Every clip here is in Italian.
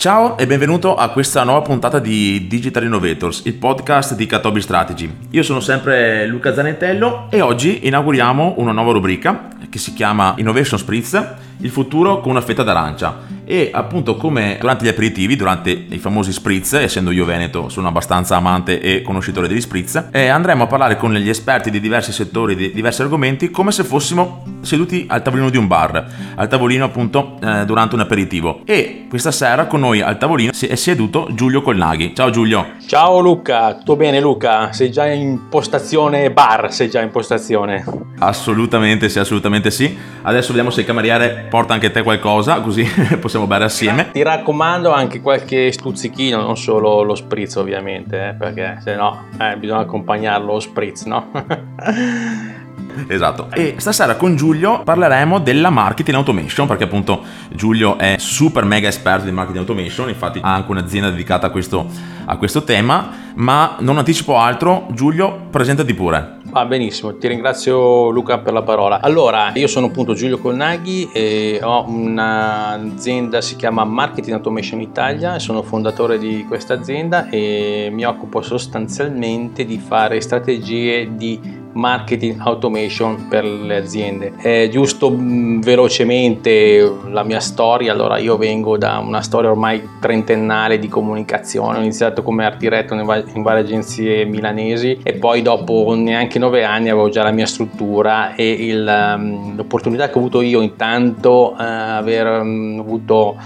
Ciao e benvenuto a questa nuova puntata di Digital Innovators, il podcast di Catobi Strategy. Io sono sempre Luca Zanettello e oggi inauguriamo una nuova rubrica che si chiama Innovation Spritz, il futuro con una fetta d'arancia e appunto come durante gli aperitivi, durante i famosi spritz, essendo io veneto sono abbastanza amante e conoscitore degli spritz, eh, andremo a parlare con gli esperti di diversi settori, di diversi argomenti, come se fossimo seduti al tavolino di un bar, al tavolino appunto eh, durante un aperitivo. E questa sera con noi al tavolino è seduto Giulio Colnaghi. Ciao Giulio. Ciao Luca, tutto bene Luca? Sei già in postazione bar, sei già in postazione? Assolutamente sì, assolutamente sì. Adesso vediamo se il cameriere porta anche te qualcosa, così possiamo possiamo bere assieme. Ti raccomando anche qualche stuzzichino, non solo lo spritz ovviamente, eh, perché se no eh, bisogna accompagnarlo lo spritz, no? Esatto. E stasera con Giulio parleremo della marketing automation, perché appunto Giulio è super mega esperto di marketing automation, infatti ha anche un'azienda dedicata a questo, a questo tema, ma non anticipo altro, Giulio, presentati pure. Va benissimo, ti ringrazio Luca per la parola. Allora, io sono appunto Giulio Colnaghi e ho un'azienda, si chiama Marketing Automation Italia, sono fondatore di questa azienda e mi occupo sostanzialmente di fare strategie di marketing automation per le aziende. È giusto mh, mm, velocemente la mia storia, allora io vengo da una storia ormai trentennale di comunicazione, ho iniziato come art director in, va- in varie agenzie milanesi e poi dopo neanche nove anni avevo già la mia struttura e il, um, l'opportunità che ho avuto io intanto uh, aver um, avuto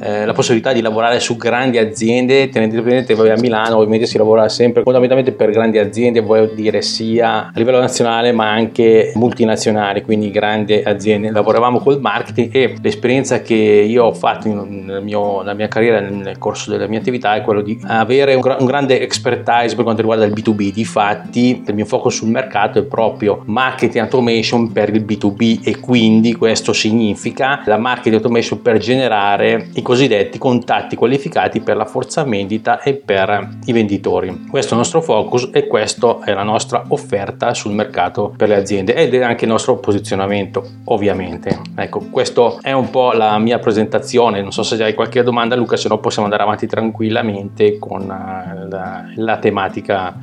eh, la possibilità di lavorare su grandi aziende, tenete presente voi a Milano ovviamente si lavora sempre fondamentalmente per grandi aziende, vuol dire sia a livello nazionale ma anche multinazionali, quindi grandi aziende. Lavoravamo col marketing e l'esperienza che io ho fatto nel mio, nella mia carriera, nel corso della mia attività è quello di avere un, un grande expertise per quanto riguarda il B2B. Difatti il mio focus sul mercato è proprio marketing automation per il B2B e quindi questo significa la marketing automation per generare i cosiddetti contatti qualificati per la forza vendita e per i venditori. Questo è il nostro focus e questa è la nostra offerta sul mercato per le aziende ed è anche il nostro posizionamento ovviamente. Ecco, questa è un po' la mia presentazione, non so se hai qualche domanda Luca, se no possiamo andare avanti tranquillamente con eh, la, la tematica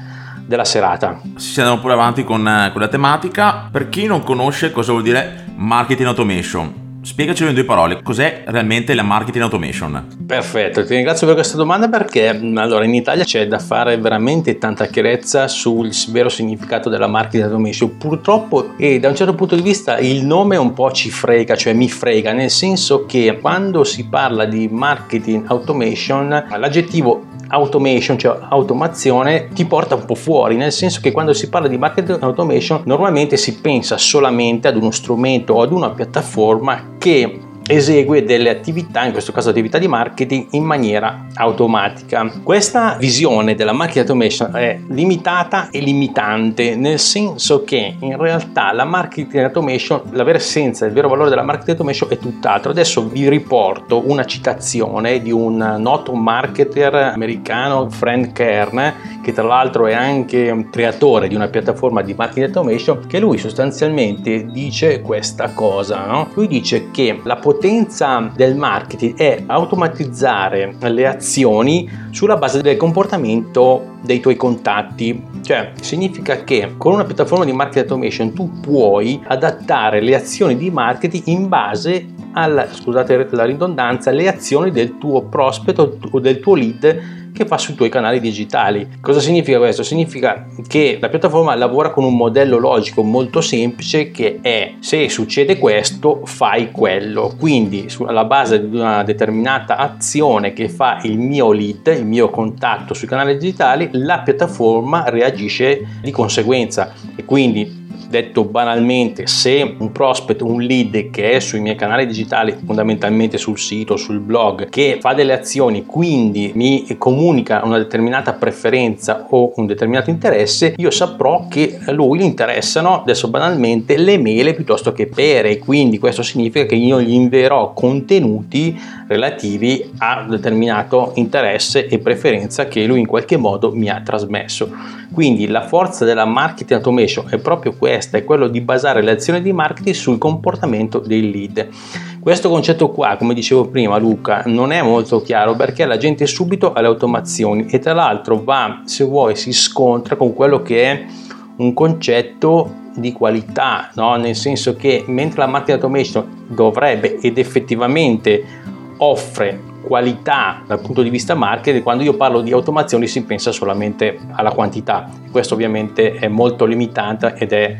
della serata. Si andiamo pure avanti con, eh, con la tematica. Per chi non conosce cosa vuol dire marketing automation, Spiegacelo in due parole, cos'è realmente la marketing automation? Perfetto, ti ringrazio per questa domanda perché allora in Italia c'è da fare veramente tanta chiarezza sul vero significato della marketing automation. Purtroppo e da un certo punto di vista il nome un po' ci frega, cioè mi frega, nel senso che quando si parla di marketing automation l'aggettivo automation, cioè automazione, ti porta un po' fuori, nel senso che quando si parla di marketing automation normalmente si pensa solamente ad uno strumento o ad una piattaforma che esegue delle attività, in questo caso attività di marketing, in maniera automatica. Questa visione della marketing automation è limitata e limitante, nel senso che in realtà la marketing automation, la vera essenza, il vero valore della marketing automation è tutt'altro. Adesso vi riporto una citazione di un noto marketer americano, Frank Kern, che tra l'altro è anche creatore di una piattaforma di marketing automation, che lui sostanzialmente dice questa cosa, no? Lui dice che la potenza potenza del marketing è automatizzare le azioni sulla base del comportamento dei tuoi contatti. Cioè, significa che con una piattaforma di marketing automation tu puoi adattare le azioni di marketing in base alla, scusate la ridondanza, le azioni del tuo prospect o del tuo lead che fa sui tuoi canali digitali. Cosa significa questo? Significa che la piattaforma lavora con un modello logico molto semplice che è se succede questo fai quello. Quindi sulla base di una determinata azione che fa il mio lead, il mio contatto sui canali digitali, la piattaforma reagisce di conseguenza e quindi detto banalmente, se un prospect, un lead che è sui miei canali digitali, fondamentalmente sul sito, sul blog, che fa delle azioni, quindi mi comunica una determinata preferenza o un determinato interesse, io saprò che a lui gli interessano, adesso banalmente, le mele piuttosto che pere, quindi questo significa che io gli invierò contenuti relativi a un determinato interesse e preferenza che lui in qualche modo mi ha trasmesso. Quindi la forza della marketing automation è proprio questa, è quello di basare le azioni di marketing sul comportamento dei lead. Questo concetto qua, come dicevo prima Luca, non è molto chiaro perché la gente è subito alle automazioni e tra l'altro va, se vuoi, si scontra con quello che è un concetto di qualità, no? nel senso che mentre la marketing automation dovrebbe ed effettivamente offre qualità dal punto di vista marketing, quando io parlo di automazioni si pensa solamente alla quantità. Questo ovviamente è molto limitante ed è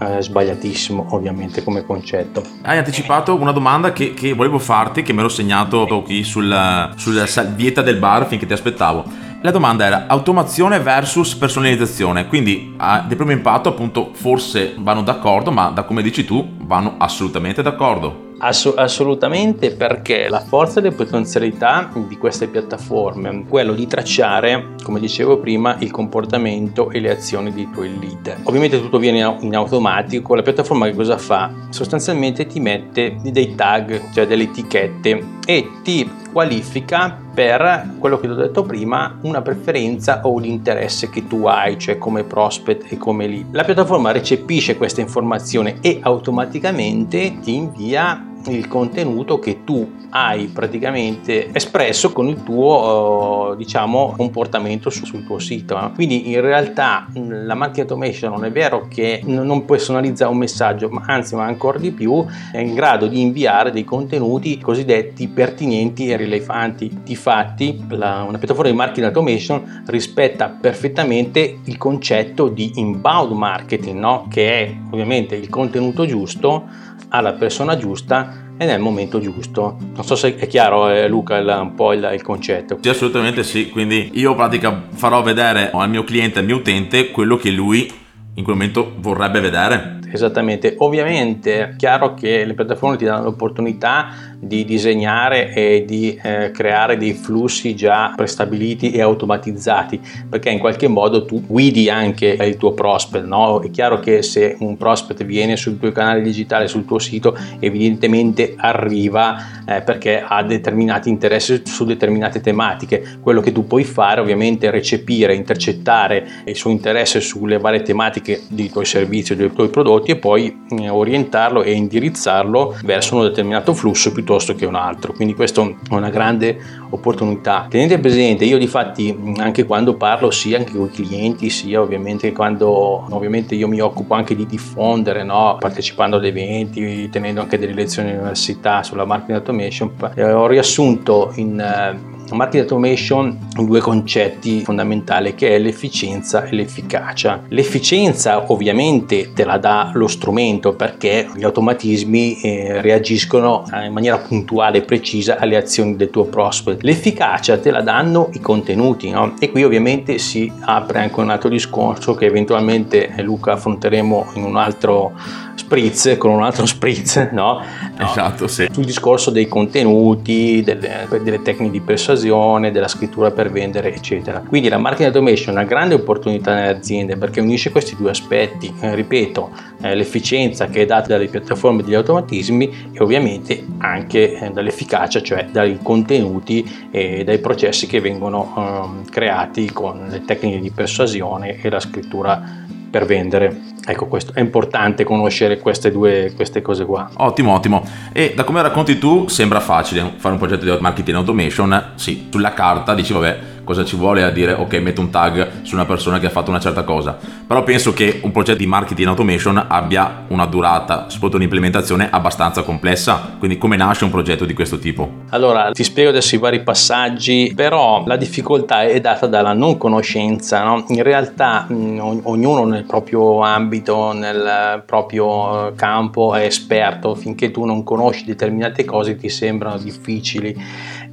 eh, sbagliatissimo ovviamente come concetto. Hai anticipato una domanda che, che volevo farti, che mi ero segnato qui sulla, sulla salvietta del bar finché ti aspettavo. La domanda era automazione versus personalizzazione, quindi a, di primo impatto appunto forse vanno d'accordo, ma da come dici tu vanno assolutamente d'accordo. Ass- assolutamente perché la forza e le potenzialità di queste piattaforme è quello di tracciare, come dicevo prima, il comportamento e le azioni dei tuoi lead. Ovviamente tutto viene in automatico, la piattaforma che cosa fa? Sostanzialmente ti mette dei tag, cioè delle etichette e ti qualifica per quello che ti ho detto prima, una preferenza o un interesse che tu hai, cioè come prospect e come lead. La piattaforma recepisce questa informazione e automaticamente ti invia il contenuto che tu hai praticamente espresso con il tuo diciamo comportamento sul tuo sito quindi in realtà la marketing automation non è vero che non personalizza un messaggio ma anzi ma ancora di più è in grado di inviare dei contenuti cosiddetti pertinenti e rilevanti difatti la, una piattaforma di marketing automation rispetta perfettamente il concetto di inbound marketing no? che è ovviamente il contenuto giusto alla persona giusta e nel momento giusto. Non so se è chiaro eh, Luca il, un po' il, il, concetto. Sì, assolutamente sì, quindi io in pratica farò vedere al mio cliente, al mio utente, quello che lui in quel momento vorrebbe vedere. Esattamente, ovviamente è chiaro che le piattaforme ti danno l'opportunità di disegnare e di eh, creare dei flussi già prestabiliti e automatizzati perché in qualche modo tu guidi anche il tuo prospect no? è chiaro che se un prospect viene sul tuo canale digitale sul tuo sito evidentemente arriva eh, perché ha determinati interessi su determinate tematiche quello che tu puoi fare ovviamente è recepire intercettare il suo interesse sulle varie tematiche dei tuoi servizi dei tuoi prodotti e poi eh, orientarlo e indirizzarlo verso un determinato flusso piuttosto piuttosto che un altro. Quindi questa è una grande opportunità. Tenete presente, io di fatti anche quando parlo sia anche con i clienti, sia ovviamente quando ovviamente io mi occupo anche di diffondere, no? partecipando ad eventi, tenendo anche delle lezioni all'università sulla marketing automation, eh, ho riassunto in eh, marketing automation due concetti fondamentali che è l'efficienza e l'efficacia. L'efficienza ovviamente te la dà lo strumento perché gli automatismi eh, reagiscono in maniera puntuale e precisa alle azioni del tuo prospect. L'efficacia te la danno i contenuti no? e qui ovviamente si apre anche un altro discorso che eventualmente eh, Luca affronteremo in un altro spritz con un altro spritz no? esatto sì. sul discorso dei contenuti delle, delle tecniche di persuasione persuasione, della scrittura per vendere, eccetera. Quindi la marketing automation è una grande opportunità nelle aziende perché unisce questi due aspetti, eh, ripeto, eh, l'efficienza che è data dalle piattaforme degli automatismi e ovviamente anche eh, dall'efficacia, cioè dai contenuti e dai processi che vengono ehm, creati con le tecniche di persuasione e la scrittura per vendere. Ecco, questo è importante conoscere queste due queste cose qua. Ottimo, ottimo. E da come racconti tu, sembra facile fare un progetto di marketing automation. Sì, sulla carta dici, vabbè, cosa ci vuole a dire ok metto un tag su una persona che ha fatto una certa cosa. Però penso che un progetto di marketing automation abbia una durata soprattutto un'implementazione abbastanza complessa. Quindi come nasce un progetto di questo tipo? Allora ti spiego adesso i vari passaggi però la difficoltà è data dalla non conoscenza no? in realtà ognuno nel proprio ambito nel proprio eh, campo è esperto. Finché tu non conosci determinate cose ti sembrano difficili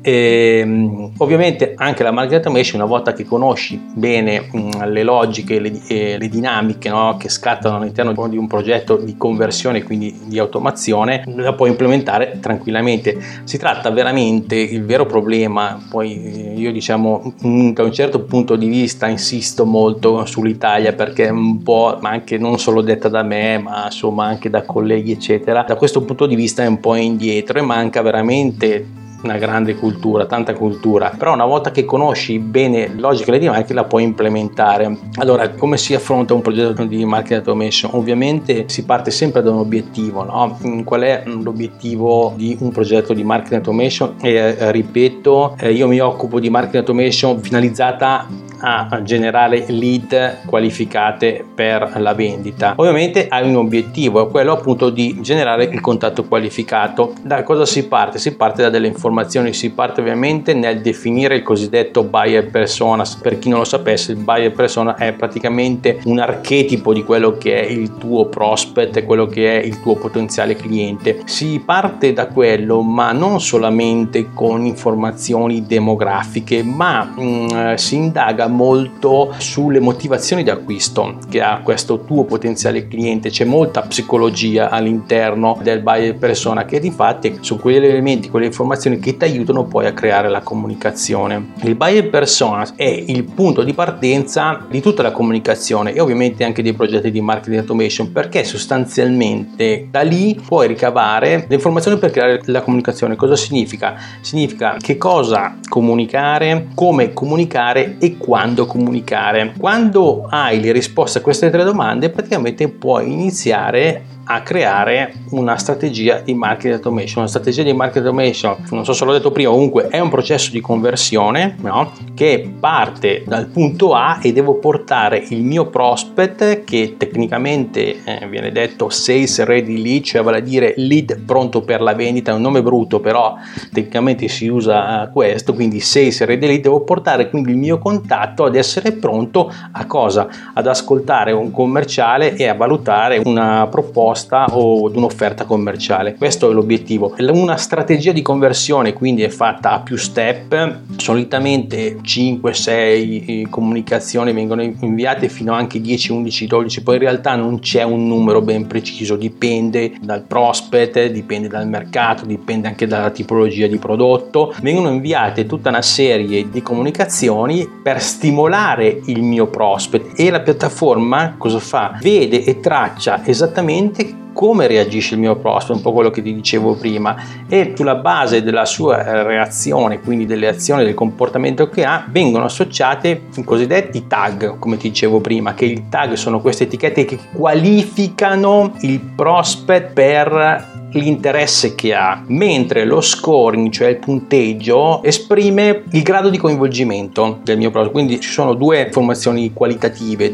e, ehm, ovviamente anche la market automation, una volta che conosci bene mh, le logiche le, e le dinamiche no, che scattano all'interno di un progetto di conversione, quindi di automazione, la puoi implementare tranquillamente. Si tratta veramente il vero problema, poi io diciamo da un certo punto di vista insisto molto sull'Italia perché un po', ma anche non solo detta da me, ma insomma anche da colleghi eccetera, da questo punto di vista è un po' indietro e manca veramente una grande cultura, tanta cultura, però una volta che conosci bene logica le dinamiche la puoi implementare. Allora, come si affronta un progetto di marketing automation? Ovviamente si parte sempre da un obiettivo, no? Qual è l'obiettivo di un progetto di marketing automation? Eh, ripeto, eh, io mi occupo di marketing automation finalizzata a generare lead qualificate per la vendita. Ovviamente hai un obiettivo, quello appunto di generare il contatto qualificato. Da cosa si parte? Si parte da delle informazioni, si parte ovviamente nel definire il cosiddetto buyer persona. Per chi non lo sapesse, il buyer persona è praticamente un archetipo di quello che è il tuo prospect, quello che è il tuo potenziale cliente. Si parte da quello, ma non solamente con informazioni demografiche, ma mh, mm, si indaga molto sulle motivazioni di acquisto che ha questo tuo potenziale cliente, c'è molta psicologia all'interno del buyer persona che infatti sono quegli elementi, quelle informazioni che ti aiutano poi a creare la comunicazione. Il buyer persona è il punto di partenza di tutta la comunicazione e ovviamente anche dei progetti di marketing automation perché sostanzialmente da lì puoi ricavare le informazioni per creare la comunicazione. Cosa significa? Significa che cosa comunicare, come comunicare e quando comunicare. Quando hai le risposte a queste tre domande, praticamente puoi iniziare a creare una strategia di marketing automation. Una strategia di marketing automation, non so se l'ho detto prima, comunque è un processo di conversione no? che parte dal punto A e devo portare il mio prospect che tecnicamente eh, viene detto sales ready lead, cioè vale a dire lead pronto per la vendita, è un nome brutto però tecnicamente si usa questo, quindi sales ready lead, devo portare quindi il mio contatto ad essere pronto a cosa? Ad ascoltare un commerciale e a valutare una proposta proposta o di un'offerta commerciale. Questo è l'obiettivo. Una strategia di conversione quindi è fatta a più step, solitamente 5-6 eh, comunicazioni vengono inviate fino anche 10, 11, 12, poi in realtà non c'è un numero ben preciso, dipende dal prospect, dipende dal mercato, dipende anche dalla tipologia di prodotto. Vengono inviate tutta una serie di comunicazioni per stimolare il mio prospect e la piattaforma cosa fa? Vede e traccia esattamente come reagisce il mio prospect, un po' quello che ti dicevo prima, e sulla base della sua reazione, quindi delle azioni, del comportamento che ha, vengono associate i cosiddetti tag, come ti dicevo prima, che i tag sono queste etichette che qualificano il prospect per l'interesse che ha, mentre lo scoring, cioè il punteggio, esprime il grado di coinvolgimento del mio prospect. Quindi ci sono due informazioni qualitative.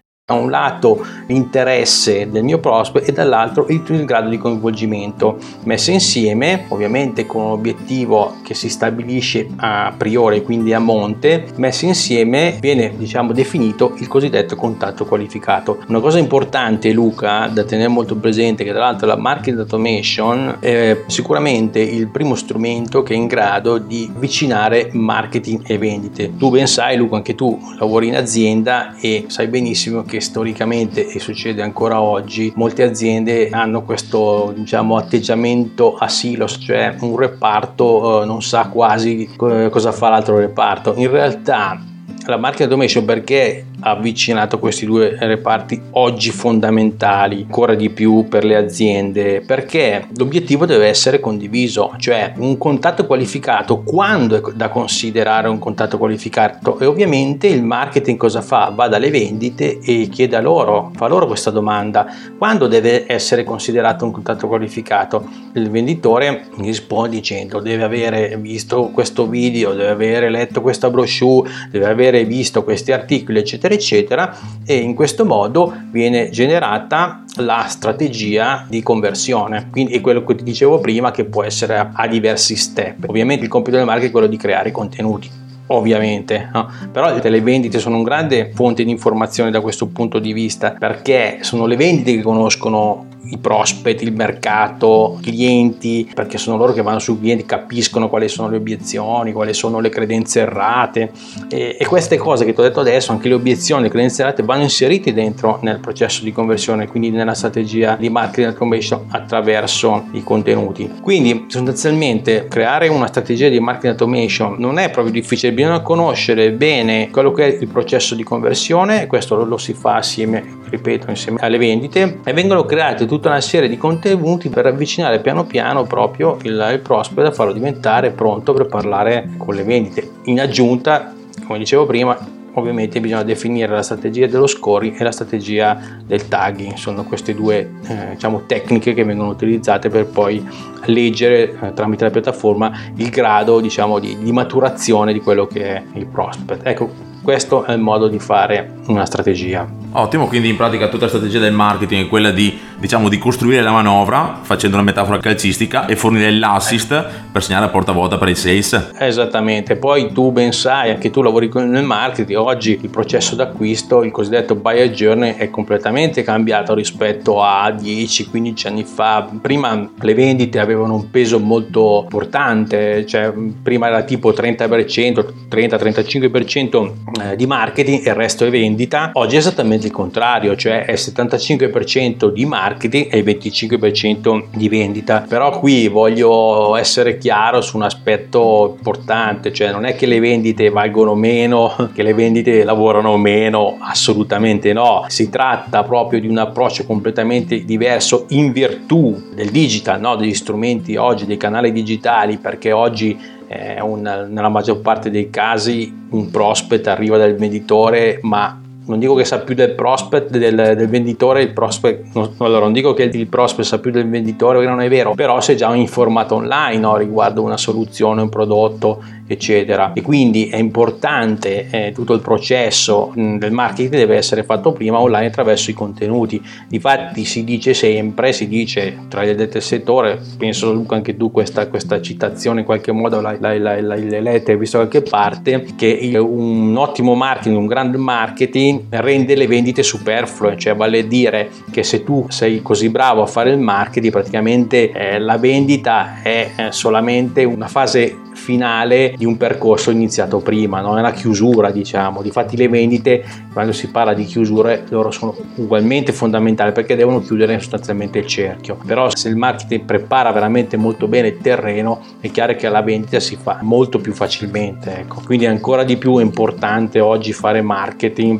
Da un lato l'interesse del mio prospect e dall'altro il, il grado di coinvolgimento messe insieme, ovviamente con un obiettivo che si stabilisce a priori, quindi a monte, messi insieme viene diciamo definito il cosiddetto contatto qualificato. Una cosa importante Luca da tenere molto presente che tra l'altro la marketing automation è sicuramente il primo strumento che è in grado di avvicinare marketing e vendite. Tu ben sai Luca, anche tu lavori in azienda e sai benissimo che storicamente e succede ancora oggi molte aziende hanno questo diciamo atteggiamento a silos, cioè un reparto eh, non sa quasi eh, cosa fa l'altro reparto. In realtà la marketing automation perché ha avvicinato questi due reparti oggi fondamentali ancora di più per le aziende? Perché l'obiettivo deve essere condiviso cioè un contatto qualificato. Quando è da considerare un contatto qualificato? E ovviamente il marketing cosa fa? Va dalle vendite e chiede a loro fa loro questa domanda. Quando deve essere considerato un contatto qualificato? Il venditore risponde dicendo deve avere visto questo video deve avere letto questa brochure deve avere visto questi articoli eccetera eccetera, eccetera, e in questo modo viene generata la strategia di conversione. Quindi è quello che ti dicevo prima che può essere a, a diversi step. Ovviamente il compito del marketing è quello di creare contenuti ovviamente, no? però le vendite sono un grande fonte di informazione da questo punto di vista perché sono le vendite che conoscono i prospect, il mercato, i clienti, perché sono loro che vanno sui clienti, capiscono quali sono le obiezioni, quali sono le credenze errate e, e queste cose che ti ho detto adesso, anche le obiezioni, le credenze errate vanno inserite dentro nel processo di conversione, quindi nella strategia di marketing automation attraverso i contenuti. Quindi sostanzialmente creare una strategia di marketing automation non è proprio difficile, bisogna conoscere bene quello che è il processo di conversione, questo lo, lo si fa assieme, ripeto, insieme alle vendite e vengono create tutta una serie di contenuti per avvicinare piano piano proprio il, il prospect da farlo diventare pronto per parlare con le vendite. In aggiunta, come dicevo prima, ovviamente bisogna definire la strategia dello scoring e la strategia del tagging sono queste due eh, diciamo, tecniche che vengono utilizzate per poi leggere eh, tramite la piattaforma il grado diciamo, di, di maturazione di quello che è il prospect ecco questo è il modo di fare una strategia Ottimo, quindi in pratica tutta la strategia del marketing è quella di, diciamo, di costruire la manovra facendo una metafora calcistica e fornire l'assist per segnare la portavuota per il sales. Esattamente, poi tu ben sai, anche tu lavori nel marketing, oggi il processo d'acquisto, il cosiddetto buyer journey è completamente cambiato rispetto a 10-15 anni fa. Prima le vendite avevano un peso molto importante, cioè prima era tipo 30%, 30-35% eh, di marketing e il resto è vendita. Oggi è esattamente esattamente il contrario, cioè è il 75% di marketing e il 25% di vendita. Però qui voglio essere chiaro su un aspetto importante, cioè non è che le vendite valgono meno, che le vendite lavorano meno, assolutamente no. Si tratta proprio di un approccio completamente diverso in virtù del digital, no? degli strumenti oggi, dei canali digitali, perché oggi un, nella maggior parte dei casi un prospect arriva dal venditore ma non dico che sa più del prospect del, del venditore, il prospect, non, allora non dico che il prospect sa più del venditore, che non è vero, però si è già informato online no, riguardo una soluzione, un prodotto eccetera. E quindi è importante eh, tutto il processo mh, del marketing deve essere fatto prima online attraverso i contenuti. Difatti si dice sempre, si dice tra gli addetti al settore, penso Luca anche tu questa, questa citazione in qualche modo l'hai, l'hai, l'hai, l'hai letta e visto da qualche parte, che il, un ottimo marketing, un grande marketing rende le vendite superflue, cioè vale a dire che se tu sei così bravo a fare il marketing praticamente eh, la vendita è eh, solamente una fase finale di un percorso iniziato prima, non è la chiusura diciamo, difatti le vendite quando si parla di chiusure loro sono ugualmente fondamentali perché devono chiudere sostanzialmente il cerchio, però se il marketing prepara veramente molto bene il terreno è chiaro che la vendita si fa molto più facilmente, ecco. quindi ancora di più è importante oggi fare marketing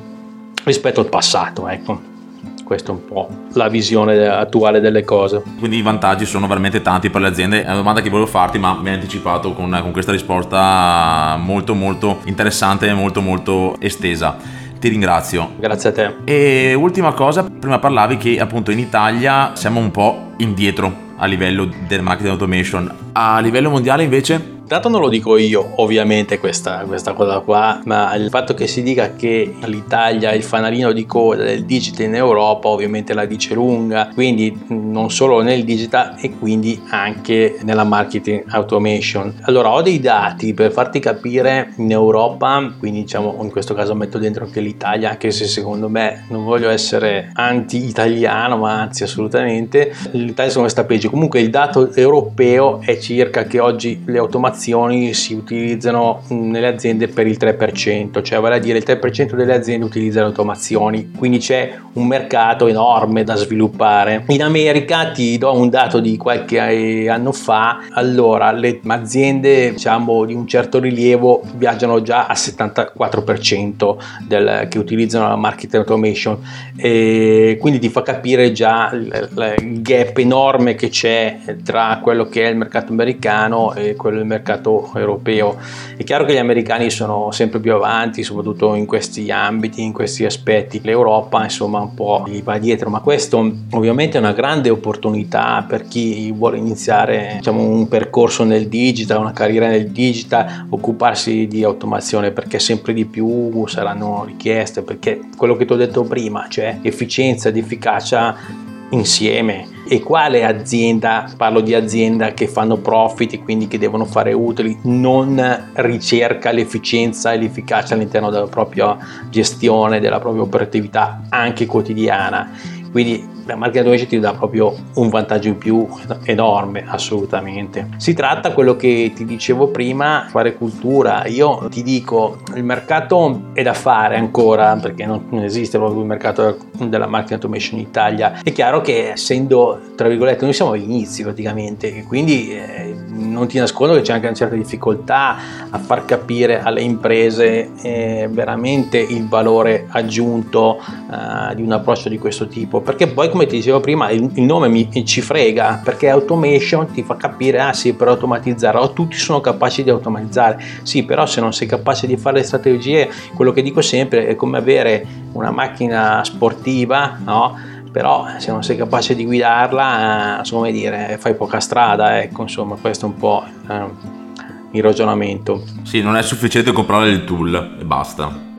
rispetto al passato, ecco questa è un po' la visione attuale delle cose. Quindi i vantaggi sono veramente tanti per le aziende. È una domanda che volevo farti, ma mi hai anticipato con, con questa risposta molto molto interessante e molto molto estesa. Ti ringrazio. Grazie a te. E ultima cosa, prima parlavi che appunto in Italia siamo un po' indietro a livello del marketing automation. A livello mondiale invece? Tanto non lo dico io, ovviamente, questa, questa cosa qua, ma il fatto che si dica che l'Italia è il fanalino di coda del digital in Europa, ovviamente la dice lunga, quindi non solo nel digital e quindi anche nella marketing automation. Allora, ho dei dati per farti capire in Europa, quindi diciamo in questo caso metto dentro anche l'Italia, anche se secondo me non voglio essere anti-italiano, ma anzi assolutamente, l'Italia secondo me sta peggio. Comunque il dato europeo è circa che oggi le automazioni si utilizzano nelle aziende per il 3%, cioè vale a dire il 3% delle aziende utilizzano automazioni, quindi c'è un mercato enorme da sviluppare. In America ti do un dato di qualche anno fa, allora le aziende diciamo di un certo rilievo viaggiano già al 74% del, che utilizzano la marketing automation e quindi ti fa capire già il gap enorme che c'è tra quello che è il mercato americano e quello del mercato europeo. È chiaro che gli americani sono sempre più avanti, soprattutto in questi ambiti, in questi aspetti. L'Europa, insomma, un po' gli va dietro, ma questo ovviamente è una grande opportunità per chi vuole iniziare diciamo, un percorso nel digital, una carriera nel digital, occuparsi di automazione perché sempre di più saranno richieste, perché quello che ti ho detto prima, cioè efficienza ed efficacia insieme e quale azienda, parlo di azienda che fanno profit e quindi che devono fare utili, non ricerca l'efficienza e l'efficacia all'interno della propria gestione, della propria operatività anche quotidiana. Quindi la marketing automation ti dà proprio un vantaggio in più enorme, assolutamente. Si tratta quello che ti dicevo prima, fare cultura. Io ti dico, il mercato è da fare ancora perché non, esiste proprio il mercato della marketing automation in Italia. È chiaro che essendo, tra virgolette, noi siamo agli inizi praticamente, quindi eh, non ti nascondo che c'è anche una certa difficoltà a far capire alle imprese eh, veramente il valore aggiunto eh, di un approccio di questo tipo, perché poi come ti dicevo prima il, il nome mi, ci frega, perché automation ti fa capire, ah sì, per automatizzare, oh, tutti sono capaci di automatizzare, sì, però se non sei capace di fare le strategie, quello che dico sempre è come avere una macchina sportiva, no? Però se non sei capace di guidarla, eh, come dire, fai poca strada, ecco, insomma, questo è un po' eh, il ragionamento. Sì, non è sufficiente comprare il tool e basta.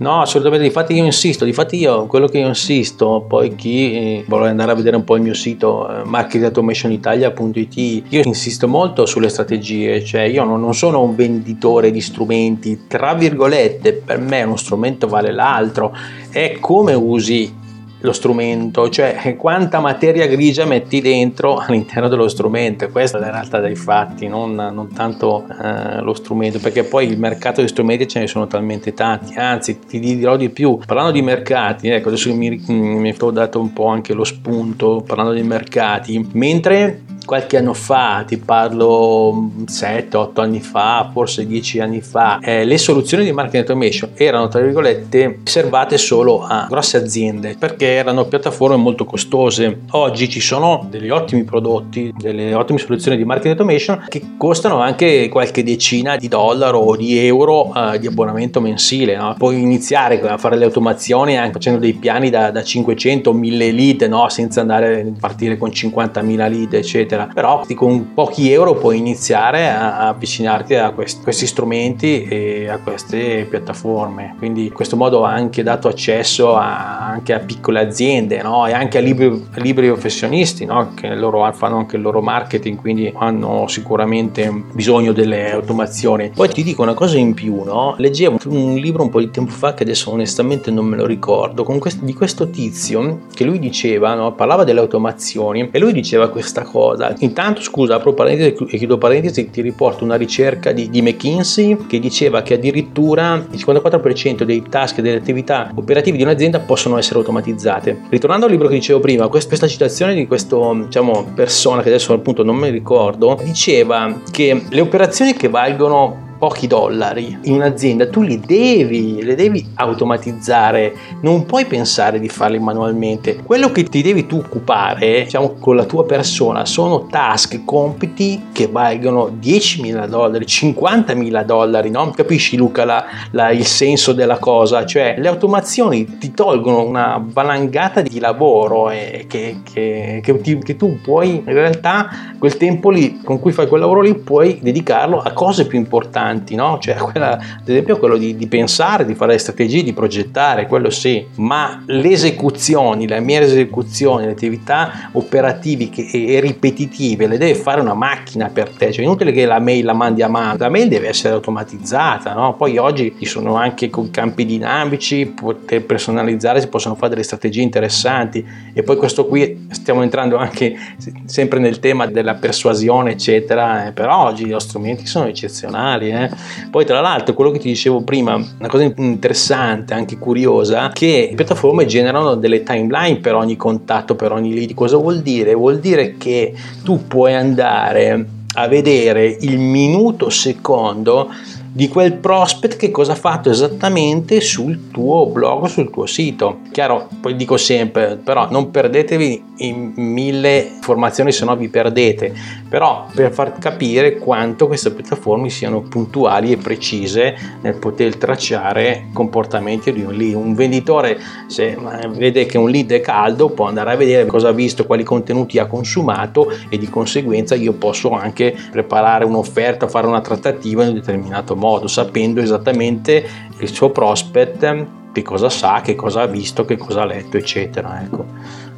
No, assolutamente, difatti io insisto, difatti io, quello che io insisto, poi chi eh, vuole andare a vedere un po' il mio sito eh, marketingautomationitalia.it, io insisto molto sulle strategie, cioè io non, non sono un venditore di strumenti, tra virgolette, per me uno strumento vale l'altro, è come usi lo strumento, cioè quanta materia grigia metti dentro all'interno dello strumento. Questa è la realtà dei fatti, non, non tanto eh, lo strumento, perché poi il mercato di strumenti ce ne sono talmente tanti. Anzi, ti dirò di più, parlando di mercati, ecco, adesso mi, mi ho dato un po' anche lo spunto parlando di mercati, mentre qualche anno fa, ti parlo 7-8 anni fa, forse 10 anni fa, eh, le soluzioni di marketing automation erano tra virgolette riservate solo a grosse aziende perché erano piattaforme molto costose. Oggi ci sono degli ottimi prodotti, delle ottime soluzioni di marketing automation che costano anche qualche decina di dollari o di euro eh, di abbonamento mensile. No? Puoi iniziare a fare le automazioni anche facendo dei piani da, da 500 1000 lead, no? senza andare a partire con 50.000 lead, eccetera eccetera. Però con pochi euro puoi iniziare a, avvicinarti a questi, questi strumenti e a queste piattaforme. Quindi in questo modo ha anche dato accesso a, anche a piccole aziende no? e anche a libri, libri professionisti no? che loro fanno anche il loro marketing, quindi hanno sicuramente bisogno delle automazioni. Poi ti dico una cosa in più, no? leggevo un libro un po' di tempo fa che adesso onestamente non me lo ricordo, questo, di questo tizio che lui diceva, parlava delle automazioni e lui diceva questa cosa Intanto, scusa, apro parentesi e chiudo parentesi, ti riporto una ricerca di, di, McKinsey che diceva che addirittura il 54% dei task e delle attività operative di un'azienda possono essere automatizzate. Ritornando al libro che dicevo prima, questa citazione di questa diciamo, persona, che adesso appunto non mi ricordo, diceva che le operazioni che valgono pochi dollari in un'azienda, tu li devi, le devi automatizzare, non puoi pensare di farli manualmente. Quello che ti devi tu occupare, diciamo, con la tua persona sono task, compiti che valgono 10.000 dollari, 50.000 dollari, no? Capisci Luca la, la, il senso della cosa? Cioè le automazioni ti tolgono una valangata di lavoro e che, che, che, ti, che tu puoi in realtà quel tempo lì con cui fai quel lavoro lì puoi dedicarlo a cose più importanti, no? Cioè quella, ad esempio quello di, di pensare, di fare le strategie, di progettare, quello sì, ma le esecuzioni, le mie esecuzioni, le attività operative e ripetitive le deve fare una macchina per te, cioè inutile che la mail la mandi a mano, la mail deve essere automatizzata, no? Poi oggi ci sono anche con campi dinamici, poter personalizzare, si possono fare delle strategie interessanti e poi questo qui stiamo entrando anche sempre nel tema della persuasione eccetera, eh, però oggi gli strumenti sono eccezionali. Eh? Poi tra l'altro quello che ti dicevo prima, una cosa interessante, anche curiosa, che le piattaforme generano delle timeline per ogni contatto, per ogni lead. Cosa vuol dire? Vuol dire che tu puoi andare a vedere il minuto secondo di quel prospect che cosa ha fatto esattamente sul tuo blog, sul tuo sito. Chiaro, poi dico sempre, però non perdetevi in mille informazioni se no vi perdete, però per far capire quanto queste piattaforme siano puntuali e precise nel poter tracciare comportamenti di un lead. Un venditore se vede che un lead è caldo può andare a vedere cosa ha visto, quali contenuti ha consumato e di conseguenza io posso anche preparare un'offerta, fare una trattativa in un determinato modo, sapendo esattamente il suo prospect che cosa sa, che cosa ha visto, che cosa ha letto, eccetera. Ecco,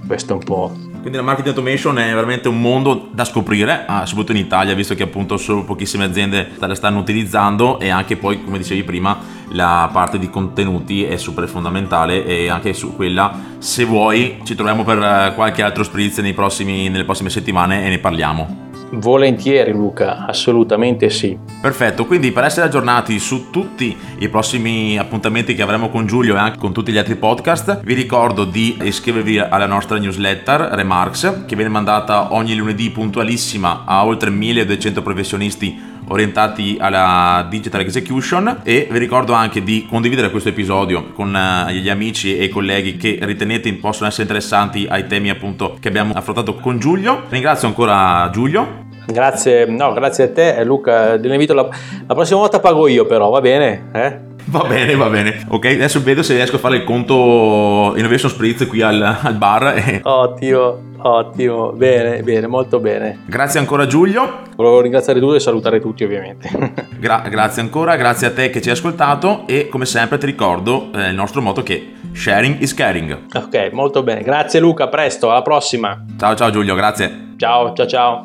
questo è un po'. Quindi la marketing automation è veramente un mondo da scoprire, ah, soprattutto in Italia, visto che appunto solo pochissime aziende la stanno utilizzando e anche poi, come dicevi prima, la parte di contenuti è super fondamentale e anche su quella, se vuoi, ci troviamo per eh, qualche altro spritz nelle prossime settimane e ne parliamo. Volentieri Luca, assolutamente sì. Perfetto, quindi per essere aggiornati su tutti i prossimi appuntamenti che avremo con Giulio e anche con tutti gli altri podcast, vi ricordo di iscrivervi alla nostra newsletter Remarks che viene mandata ogni lunedì puntualissima a oltre 1200 professionisti orientati alla digital execution e vi ricordo anche di condividere questo episodio con eh, gli amici e i colleghi che ritenete possono essere interessanti ai temi appunto che abbiamo affrontato con Giulio. Ringrazio ancora Giulio. Grazie, no, grazie a te eh, Luca, l'invito la, la prossima volta pago io però, va bene? Eh? Va bene, va bene. Ok, adesso vedo se riesco a fare il conto Innovation Spritz qui al, al bar. E... Ottimo. Ottimo, bene, bene, molto bene. Grazie ancora Giulio. Volevo ringraziare tu e salutare tutti ovviamente. Gra- grazie ancora, grazie a te che ci hai ascoltato e come sempre ti ricordo eh, il nostro motto che sharing is caring. Ok, molto bene. Grazie Luca, presto, alla prossima. Ciao ciao Giulio, grazie. Ciao, ciao ciao.